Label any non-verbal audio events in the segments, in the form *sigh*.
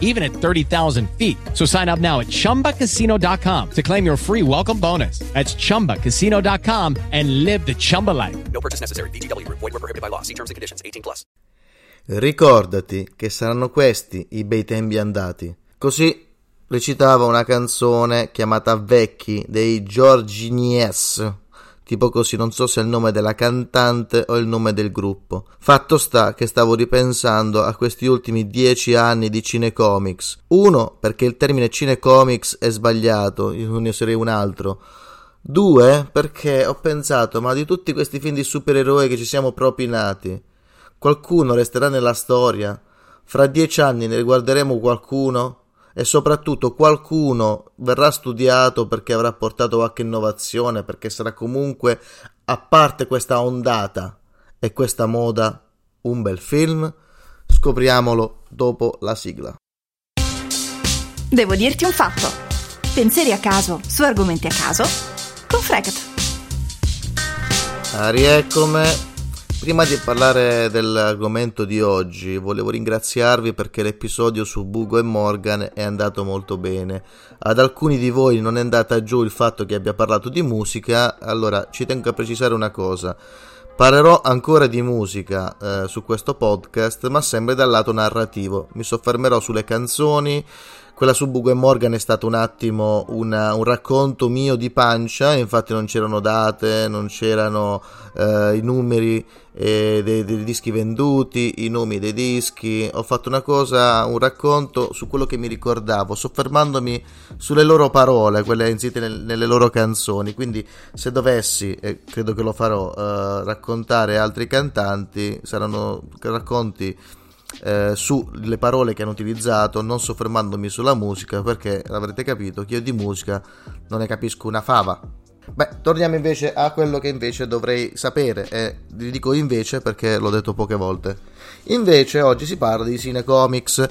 even at 30,000 feet. So sign up now at chumbacasino.com to claim your free welcome bonus. That's chumbacasino.com and live the Chumba life. No purchase necessary. VGW Group. Void were prohibited by law. See terms and conditions. 18 plus. Ricordati che saranno questi i bei tempi andati. Così recitava una canzone chiamata Vecchi dei Giorginies. Tipo così, non so se è il nome della cantante o il nome del gruppo. Fatto sta che stavo ripensando a questi ultimi dieci anni di cinecomics. Uno, perché il termine cinecomics è sbagliato, io ne userei un altro. Due, perché ho pensato, ma di tutti questi film di supereroi che ci siamo propinati, qualcuno resterà nella storia? Fra dieci anni ne riguarderemo qualcuno? E soprattutto qualcuno verrà studiato perché avrà portato qualche innovazione, perché sarà comunque, a parte questa ondata e questa moda, un bel film? Scopriamolo dopo la sigla. Devo dirti un fatto. Pensieri a caso su argomenti a caso con Fregat. Rieccomi. Prima di parlare dell'argomento di oggi, volevo ringraziarvi perché l'episodio su Bugo e Morgan è andato molto bene. Ad alcuni di voi non è andata giù il fatto che abbia parlato di musica, allora ci tengo a precisare una cosa. Parlerò ancora di musica eh, su questo podcast, ma sempre dal lato narrativo. Mi soffermerò sulle canzoni, quella su Bugo e Morgan è stato un attimo una, un racconto mio di pancia, infatti non c'erano date, non c'erano eh, i numeri eh, dei, dei, dischi venduti, i nomi dei dischi, ho fatto una cosa, un racconto su quello che mi ricordavo, soffermandomi sulle loro parole, quelle insite nel, nelle loro canzoni, quindi se dovessi, e credo che lo farò, eh, raccontare altri cantanti, saranno racconti eh, sulle parole che hanno utilizzato, non soffermandomi sulla musica, perché avrete capito che io di musica non ne capisco una fava. Beh, torniamo invece a quello che invece dovrei sapere, e vi dico invece perché l'ho detto poche volte. Invece oggi si parla di cinecomics.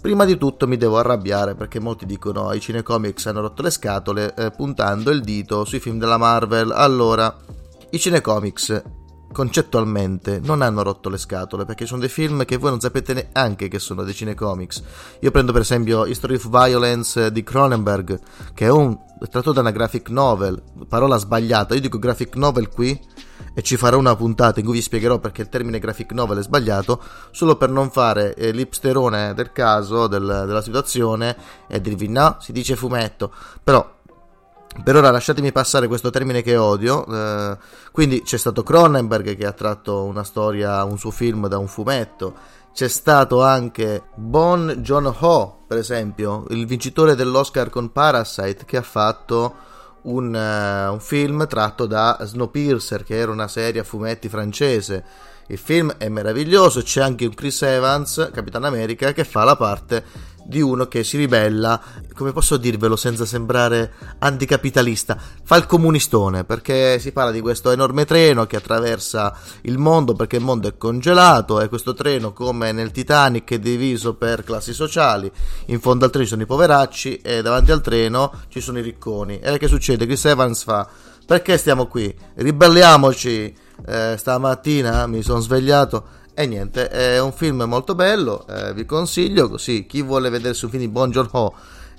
Prima di tutto mi devo arrabbiare perché molti dicono i cinecomics hanno rotto le scatole eh, puntando il dito sui film della Marvel. Allora, i cinecomics concettualmente non hanno rotto le scatole perché sono dei film che voi non sapete neanche che sono dei cinecomics. Io prendo per esempio History of Violence di Cronenberg, che è un tratto da una graphic novel, parola sbagliata. Io dico graphic novel qui e ci farò una puntata in cui vi spiegherò perché il termine graphic novel è sbagliato, solo per non fare eh, l'ipsterone del caso, del, della situazione e dirvi no, si dice fumetto. Però per ora lasciatemi passare questo termine che odio. Eh, quindi c'è stato Cronenberg che ha tratto una storia, un suo film da un fumetto. C'è stato anche Bon John Ho, per esempio, il vincitore dell'Oscar con Parasite, che ha fatto un, uh, un film tratto da Snowpiercer, che era una serie a fumetti francese. Il film è meraviglioso, c'è anche un Chris Evans, Capitan America, che fa la parte di uno che si ribella, come posso dirvelo senza sembrare anticapitalista, fa il comunistone perché si parla di questo enorme treno che attraversa il mondo perché il mondo è congelato e questo treno come nel Titanic è diviso per classi sociali, in fondo al treno ci sono i poveracci e davanti al treno ci sono i ricconi. E che succede? Chris Evans fa perché stiamo qui? Ribelliamoci. Eh, stamattina mi sono svegliato e niente, è un film molto bello, eh, vi consiglio, così chi vuole vedersi un film di Bon Joon-ho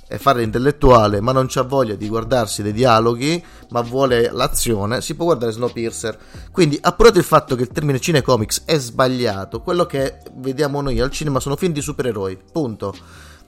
e fare l'intellettuale, ma non c'ha voglia di guardarsi dei dialoghi, ma vuole l'azione, si può guardare Snowpiercer. Quindi, appurato il fatto che il termine cinecomics è sbagliato, quello che vediamo noi al cinema sono film di supereroi, punto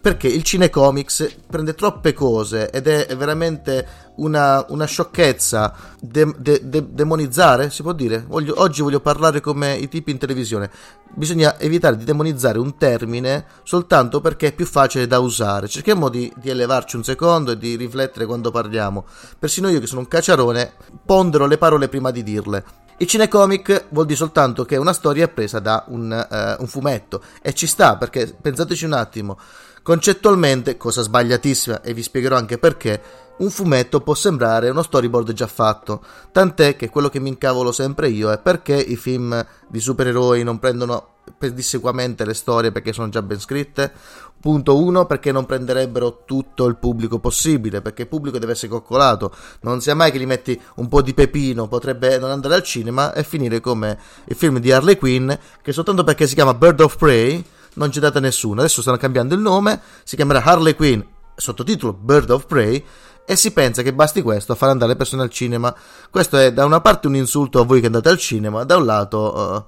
perché il cinecomics prende troppe cose ed è veramente una, una sciocchezza de, de, de, demonizzare, si può dire? Voglio, oggi voglio parlare come i tipi in televisione. Bisogna evitare di demonizzare un termine soltanto perché è più facile da usare. Cerchiamo di, di elevarci un secondo e di riflettere quando parliamo. Persino io che sono un cacciarone pondero le parole prima di dirle. Il cinecomic vuol dire soltanto che una storia è presa da un, uh, un fumetto e ci sta perché pensateci un attimo Concettualmente, cosa sbagliatissima, e vi spiegherò anche perché, un fumetto può sembrare uno storyboard già fatto, tant'è che quello che mi incavolo sempre io è perché i film di supereroi non prendono pedissequamente le storie perché sono già ben scritte. Punto 1 perché non prenderebbero tutto il pubblico possibile, perché il pubblico deve essere coccolato. Non sia mai che gli metti un po' di pepino, potrebbe non andare al cinema e finire come il film di Harley Quinn, che soltanto perché si chiama Bird of Prey non c'è data nessuno. Adesso stanno cambiando il nome, si chiamerà Harley Quinn, sottotitolo Bird of Prey, e si pensa che basti questo a far andare le persone al cinema. Questo è da una parte un insulto a voi che andate al cinema, da un lato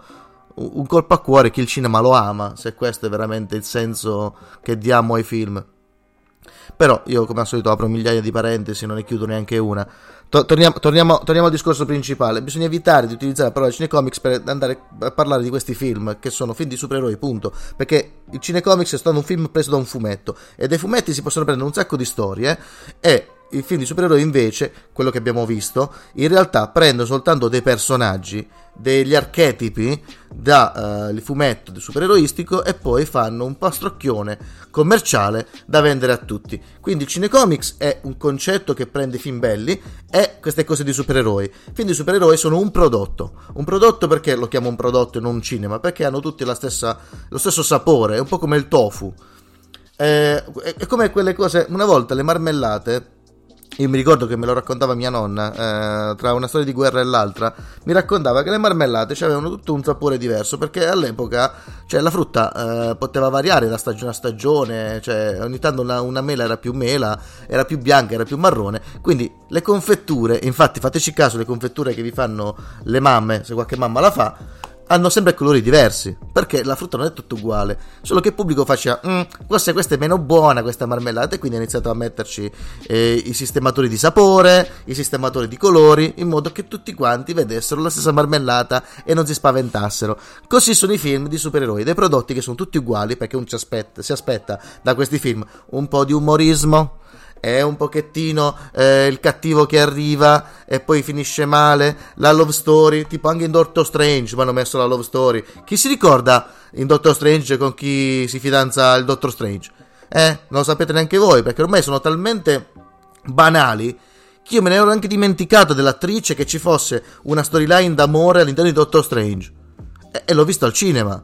uh, un colpo a cuore chi il cinema lo ama, se questo è veramente il senso che diamo ai film. Però io come al solito apro migliaia di parentesi, non ne chiudo neanche una. Torniamo, torniamo, torniamo, al discorso principale. Bisogna evitare di utilizzare la parola cinecomics per andare a parlare di questi film che sono film di supereroi, punto. Perché il cinecomics è stato un film preso da un fumetto e dai fumetti si possono prendere un sacco di storie e il film di supereroi invece, quello che abbiamo visto, in realtà prende soltanto dei personaggi, degli archetipi dal uh, fumetto supereroistico e poi fanno un pastrocchione commerciale da vendere a tutti. Quindi il cinecomics è un concetto che prende film belli e queste cose di supereroi. I film di supereroi sono un prodotto. Un prodotto perché lo chiamo un prodotto e non un cinema? Perché hanno tutti stessa, lo stesso sapore, è un po' come il tofu. Eh, è come quelle cose, una volta le marmellate io mi ricordo che me lo raccontava mia nonna, eh, tra una storia di guerra e l'altra, mi raccontava che le marmellate avevano tutto un sapore diverso, perché all'epoca cioè, la frutta eh, poteva variare da stagione a stagione, cioè, ogni tanto una, una, mela era più mela, era più bianca, era più marrone, quindi le confetture, infatti fateci caso, le confetture che vi fanno le mamme, se qualche mamma la fa, hanno sempre colori diversi, perché la frutta non è tutto uguale, solo che il pubblico faceva, mm, forse questa è meno buona questa marmellata e quindi ha iniziato a metterci eh, i sistematori di sapore, i sistematori di colori, in modo che tutti quanti vedessero la stessa marmellata e non si spaventassero. Così sono i film di supereroi, dei prodotti che sono tutti uguali, perché uno aspetta, si aspetta da questi film un po' di umorismo, è un pochettino eh, il cattivo che arriva e poi finisce male, la love story, tipo anche in Doctor Strange mi hanno messo la love story. Chi si ricorda in Doctor Strange con chi si fidanza il Doctor Strange? Eh, non lo sapete neanche voi, perché ormai sono talmente banali che io me ne ero anche dimenticato dell'attrice che ci fosse una storyline d'amore all'interno di Doctor Strange. E, e l'ho visto al cinema.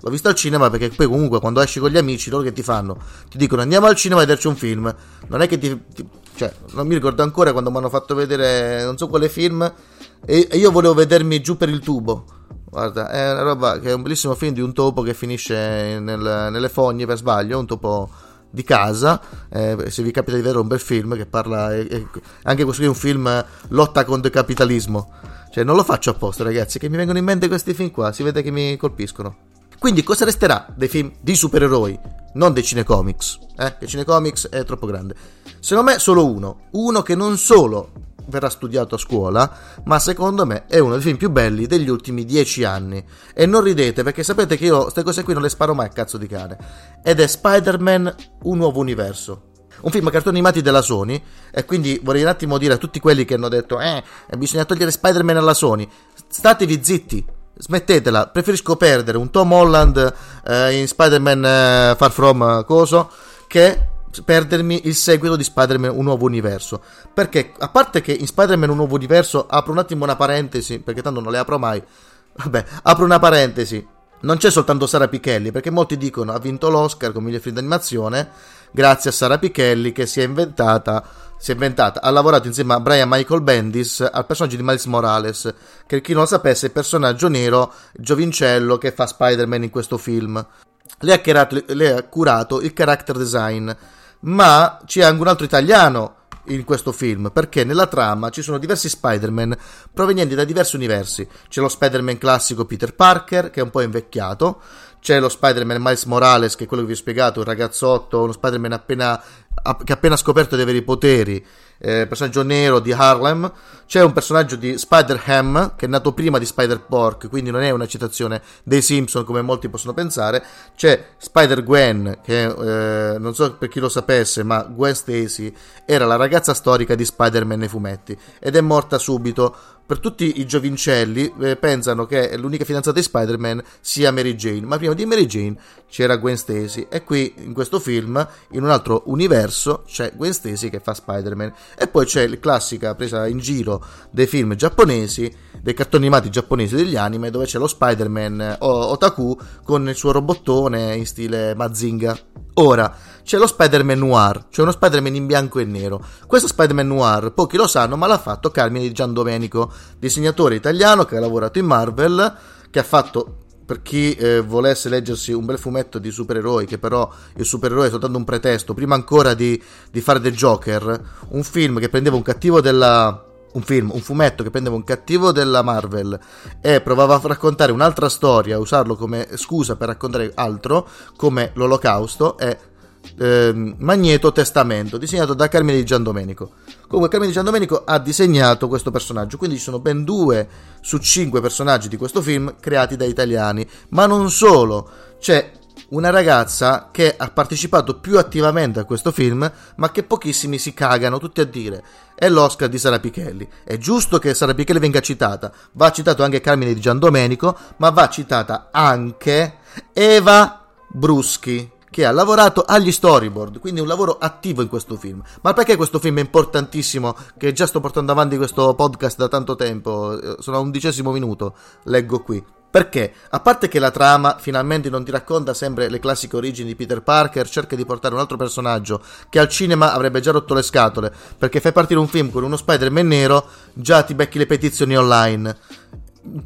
L'ho visto al cinema perché poi comunque quando esci con gli amici loro che ti fanno? Ti dicono andiamo al cinema a vederci un film. Non è che ti, ti cioè, non mi ricordo ancora quando mi hanno fatto vedere non so quale film e, e, io volevo vedermi giù per il tubo. Guarda, è una roba che è un bellissimo film di un topo che finisce nel, nelle fogne per sbaglio, un topo di casa. Eh, se vi capita di vedere un bel film che parla eh, anche questo è un film lotta contro il capitalismo. Cioè, non lo faccio apposta, ragazzi, che mi vengono in mente questi film qua, si vede che mi colpiscono. Quindi cosa resterà dei film di supereroi, non dei cinecomics? Eh? Che cinecomics è troppo grande. Secondo me solo uno, uno che non solo verrà studiato a scuola, ma secondo me è uno dei film più belli degli ultimi dieci anni. E non ridete perché sapete che io queste cose qui non le sparo mai a cazzo di cane. Ed è Spider-Man Un nuovo universo. Un film a cartoni animati della Sony, e quindi vorrei un attimo dire a tutti quelli che hanno detto, eh, bisogna togliere Spider-Man alla Sony. Statevi zitti, smettetela, preferisco perdere un Tom Holland eh, in Spider-Man eh, Far From eh, Coso che perdermi il seguito di Spider-Man Un Nuovo Universo. Perché, a parte che in Spider-Man Un Nuovo Universo, apro un attimo una parentesi, perché tanto non le apro mai. Vabbè, apro una parentesi. Non c'è soltanto Sara Pichelli, perché molti dicono ha vinto l'Oscar come miglior film d'animazione grazie a Sara Pichelli che si è inventata si è inventata, ha lavorato insieme a Brian Michael Bendis al personaggio di Miles Morales, che chi non lo sapesse è il personaggio nero, giovincello che fa Spider-Man in questo film. Lei ha, curato, lei ha curato il character design, ma c'è anche un altro italiano in questo film perché nella trama ci sono diversi Spider-Man provenienti da diversi universi. C'è lo Spider-Man classico Peter Parker che è un po' invecchiato, c'è lo Spider-Man Miles Morales, che è quello che vi ho spiegato, un ragazzotto, uno Spider-Man appena che ha appena scoperto di avere i poteri, eh, personaggio nero di Harlem, c'è un personaggio di Spider-Ham che è nato prima di Spider-Pork, quindi non è una citazione dei Simpson come molti possono pensare, c'è Spider-Gwen che eh, non so per chi lo sapesse, ma Gwen Stacy era la ragazza storica di Spider-Man nei fumetti ed è morta subito. Per tutti i giovincelli eh, pensano che l'unica fidanzata di Spider-Man sia Mary Jane, ma prima di Mary Jane c'era Gwen Stacy. E qui in questo film, in un altro universo, c'è Gwen Stacy che fa Spider-Man e poi c'è la classica presa in giro dei film giapponesi, dei cartoni animati giapponesi degli anime dove c'è lo Spider-Man otaku con il suo robottone in stile Mazinga. Ora, c'è lo Spider-Man Noir, cioè uno Spider-Man in bianco e nero. Questo Spider-Man Noir, pochi lo sanno, ma l'ha fatto Carmine di Gian Domenico, disegnatore italiano che ha lavorato in Marvel, che ha fatto per chi eh, volesse leggersi un bel fumetto di supereroi, che però il supereroe è soltanto un pretesto, prima ancora di, di fare The Joker, un film che prendeva un cattivo della, un film, un fumetto che prendeva un cattivo della Marvel e provava a raccontare un'altra storia, usarlo come scusa per raccontare altro, come l'Olocausto, è eh, Magneto Testamento, disegnato da Carmine di Giandomenico. Comunque Carmine di Giandomenico ha disegnato questo personaggio, quindi ci sono ben due su cinque personaggi di questo film creati da italiani, ma non solo, c'è una ragazza che ha partecipato più attivamente a questo film, ma che pochissimi si cagano tutti a dire. È l'Oscar di Sara Pichelli. È giusto che Sara Pichelli venga citata. Va citato anche Carmine di Giandomenico, ma va citata anche Eva Bruschi che ha lavorato agli storyboard, quindi un lavoro attivo in questo film. Ma perché questo film è importantissimo, che già sto portando avanti questo podcast da tanto tempo, eh, sono a undicesimo minuto, leggo qui. Perché, a parte che la trama finalmente non ti racconta sempre le classiche origini di Peter Parker, cerca di portare un altro personaggio che al cinema avrebbe già rotto le scatole, perché fai partire un film con uno Spider-Man nero, già ti becchi le petizioni online,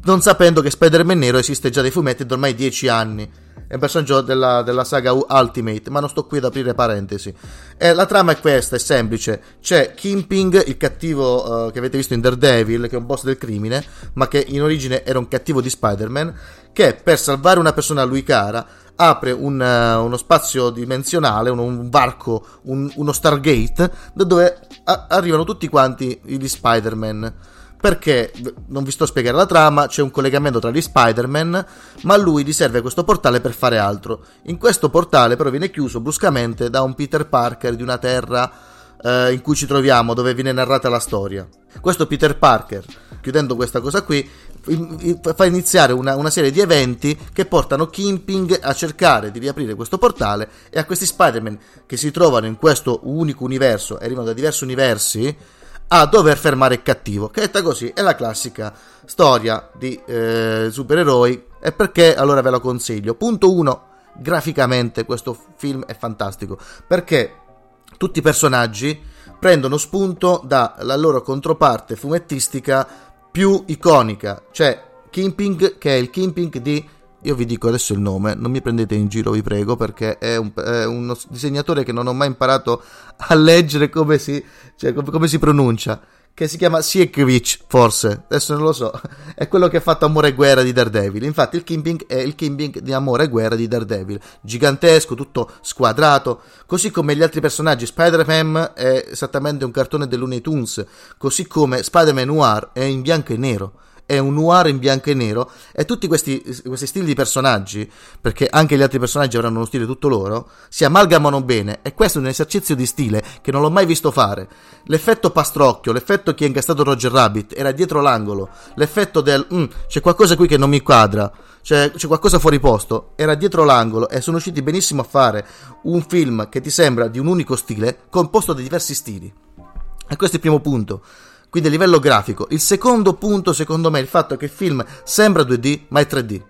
non sapendo che Spider-Man nero esiste già dai fumetti da ormai dieci anni è un personaggio della, della, saga Ultimate, ma non sto qui ad aprire parentesi. E la trama è questa, è semplice. C'è Kimping, il cattivo uh, che avete visto in Daredevil, che è un boss del crimine, ma che in origine era un cattivo di Spider-Man, che per salvare una persona a lui cara apre un, uh, uno spazio dimensionale, un, un varco, un, uno Stargate, da dove a- arrivano tutti quanti gli Spider-Man perché non vi sto a spiegare la trama, c'è un collegamento tra gli Spider-Man, ma a lui gli serve questo portale per fare altro. In questo portale però viene chiuso bruscamente da un Peter Parker di una terra eh, in cui ci troviamo, dove viene narrata la storia. Questo Peter Parker, chiudendo questa cosa qui, fa iniziare una, una, serie di eventi che portano Kimping a cercare di riaprire questo portale e a questi Spider-Man che si trovano in questo unico universo arrivano da diversi universi a dover fermare il cattivo. Che detta così è la classica storia di eh, supereroi. E perché allora ve lo consiglio? Punto 1. Graficamente questo film è fantastico perché tutti i personaggi prendono spunto dalla loro controparte fumettistica più iconica, cioè Kimping che è il Kimping di io vi dico adesso il nome, non mi prendete in giro, vi prego, perché è, un, è uno disegnatore che non ho mai imparato a leggere come si, cioè, come, come si pronuncia. Che si chiama Siekiewicz, forse, adesso non lo so. *laughs* È quello che ha fatto Amore e Guerra di Daredevil. Infatti, il Kimping è il Kimping di Amore e Guerra di Daredevil. Gigantesco, tutto squadrato. Così come gli altri personaggi. Spider-Man è esattamente un cartone Tunes. Così come Spider-Man Noir è in bianco e nero è un noir in bianco e nero e tutti questi, questi, stili di personaggi, perché anche gli altri personaggi avranno uno stile tutto loro, si amalgamano bene e questo è un esercizio di stile che non l'ho mai visto fare. L'effetto pastrocchio, l'effetto che ha incastrato Roger Rabbit era dietro l'angolo, l'effetto del mm, c'è qualcosa qui che non mi quadra. C'è, c'è qualcosa fuori posto, era dietro l'angolo e sono riusciti benissimo a fare un film che ti sembra di un unico stile composto da diversi stili. E questo è il primo punto quindi a livello grafico. Il secondo punto, secondo me, è il fatto che il film sembra 2D, ma è 3D.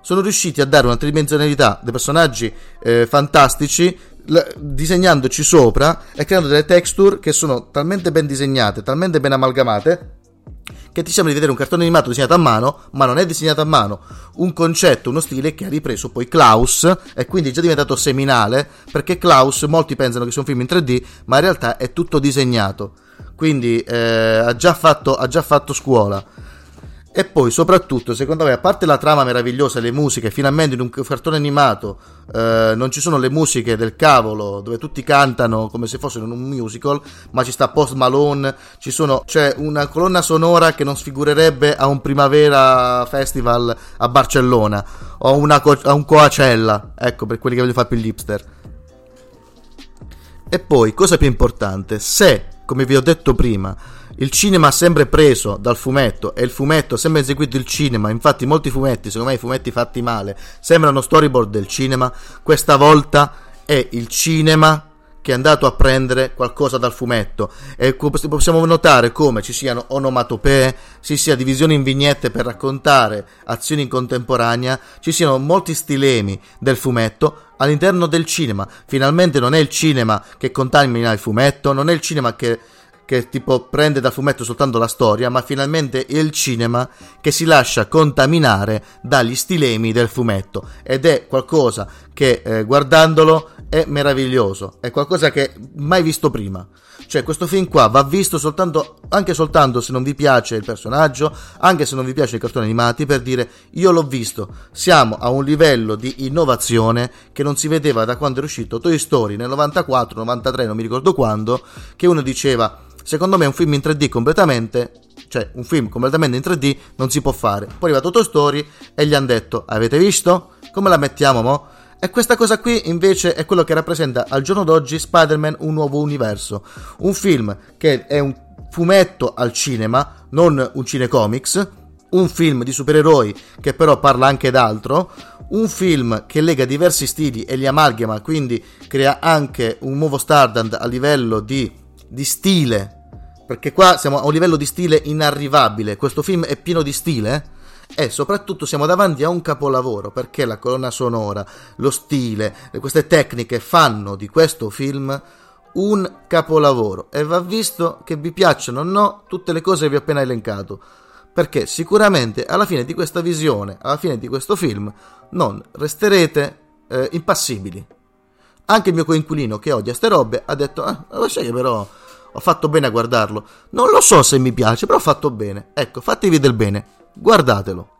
Sono riusciti a dare una tridimensionalità dei personaggi eh, fantastici, l- disegnandoci sopra e creando delle texture che sono talmente ben disegnate, talmente ben amalgamate, che ti sembra di vedere un cartone animato disegnato a mano, ma non è disegnato a mano. Un concetto, uno stile che ha ripreso poi Klaus e quindi è già diventato seminale, perché Klaus molti pensano che sia un film in 3D, ma in realtà è tutto disegnato quindi eh, ha, già fatto, ha già fatto scuola. E poi, soprattutto, secondo me, a parte la trama meravigliosa, le musiche, finalmente in un cartone animato eh, non ci sono le musiche del cavolo dove tutti cantano come se fossero in un musical, ma ci sta Post Malone, ci sono, c'è una colonna sonora che non sfigurerebbe a un Primavera Festival a Barcellona o una, a un Coacella, ecco, per quelli che vogliono fare più hipster. E poi, cosa più importante, se, come vi ho detto prima, il cinema ha sempre preso dal fumetto e il fumetto ha sempre eseguito il cinema, infatti molti fumetti, secondo me i fumetti fatti male, sembrano storyboard del cinema, questa volta è il cinema che è andato a prendere qualcosa dal fumetto e possiamo notare come ci siano onomatopee, ci sia divisione in vignette per raccontare azioni in contemporanea, ci siano molti stilemi del fumetto all'interno del cinema. Finalmente non è il cinema che contamina il fumetto, non è il cinema che che tipo prende da fumetto soltanto la storia, ma finalmente il cinema che si lascia contaminare dagli stilemi del fumetto ed è qualcosa che eh, guardandolo è meraviglioso, è qualcosa che mai visto prima. Cioè, questo film qua va visto soltanto, anche soltanto se non vi piace il personaggio, anche se non vi piace i cartoni animati, per dire io l'ho visto. Siamo a un livello di innovazione che non si vedeva da quando è uscito Toy Story nel 94, 93, non mi ricordo quando, che uno diceva Secondo me un film in 3D completamente, cioè un film completamente in 3D non si può fare. Poi è arrivato Toy Story e gli hanno detto, avete visto? Come la mettiamo mo? E questa cosa qui invece è quello che rappresenta al giorno d'oggi Spider-Man un nuovo universo. Un film che è un fumetto al cinema, non un cinecomics, un film di supereroi che però parla anche d'altro, un film che lega diversi stili e li amalgama, quindi crea anche un nuovo standard a livello di di stile, perché qua siamo a un livello di stile inarrivabile, questo film è pieno di stile e soprattutto siamo davanti a un capolavoro. Perché la colonna sonora, lo stile, queste tecniche fanno di questo film un capolavoro. E va visto che vi piacciono o no tutte le cose che vi ho appena elencato. Perché sicuramente alla fine di questa visione, alla fine di questo film non resterete eh, impassibili. Anche il mio coinquilino che odia ste robe ha detto, ah, lo sai che però ho fatto bene a guardarlo. Non lo so se mi piace, però ho fatto bene. Ecco, fatevi del bene. Guardatelo.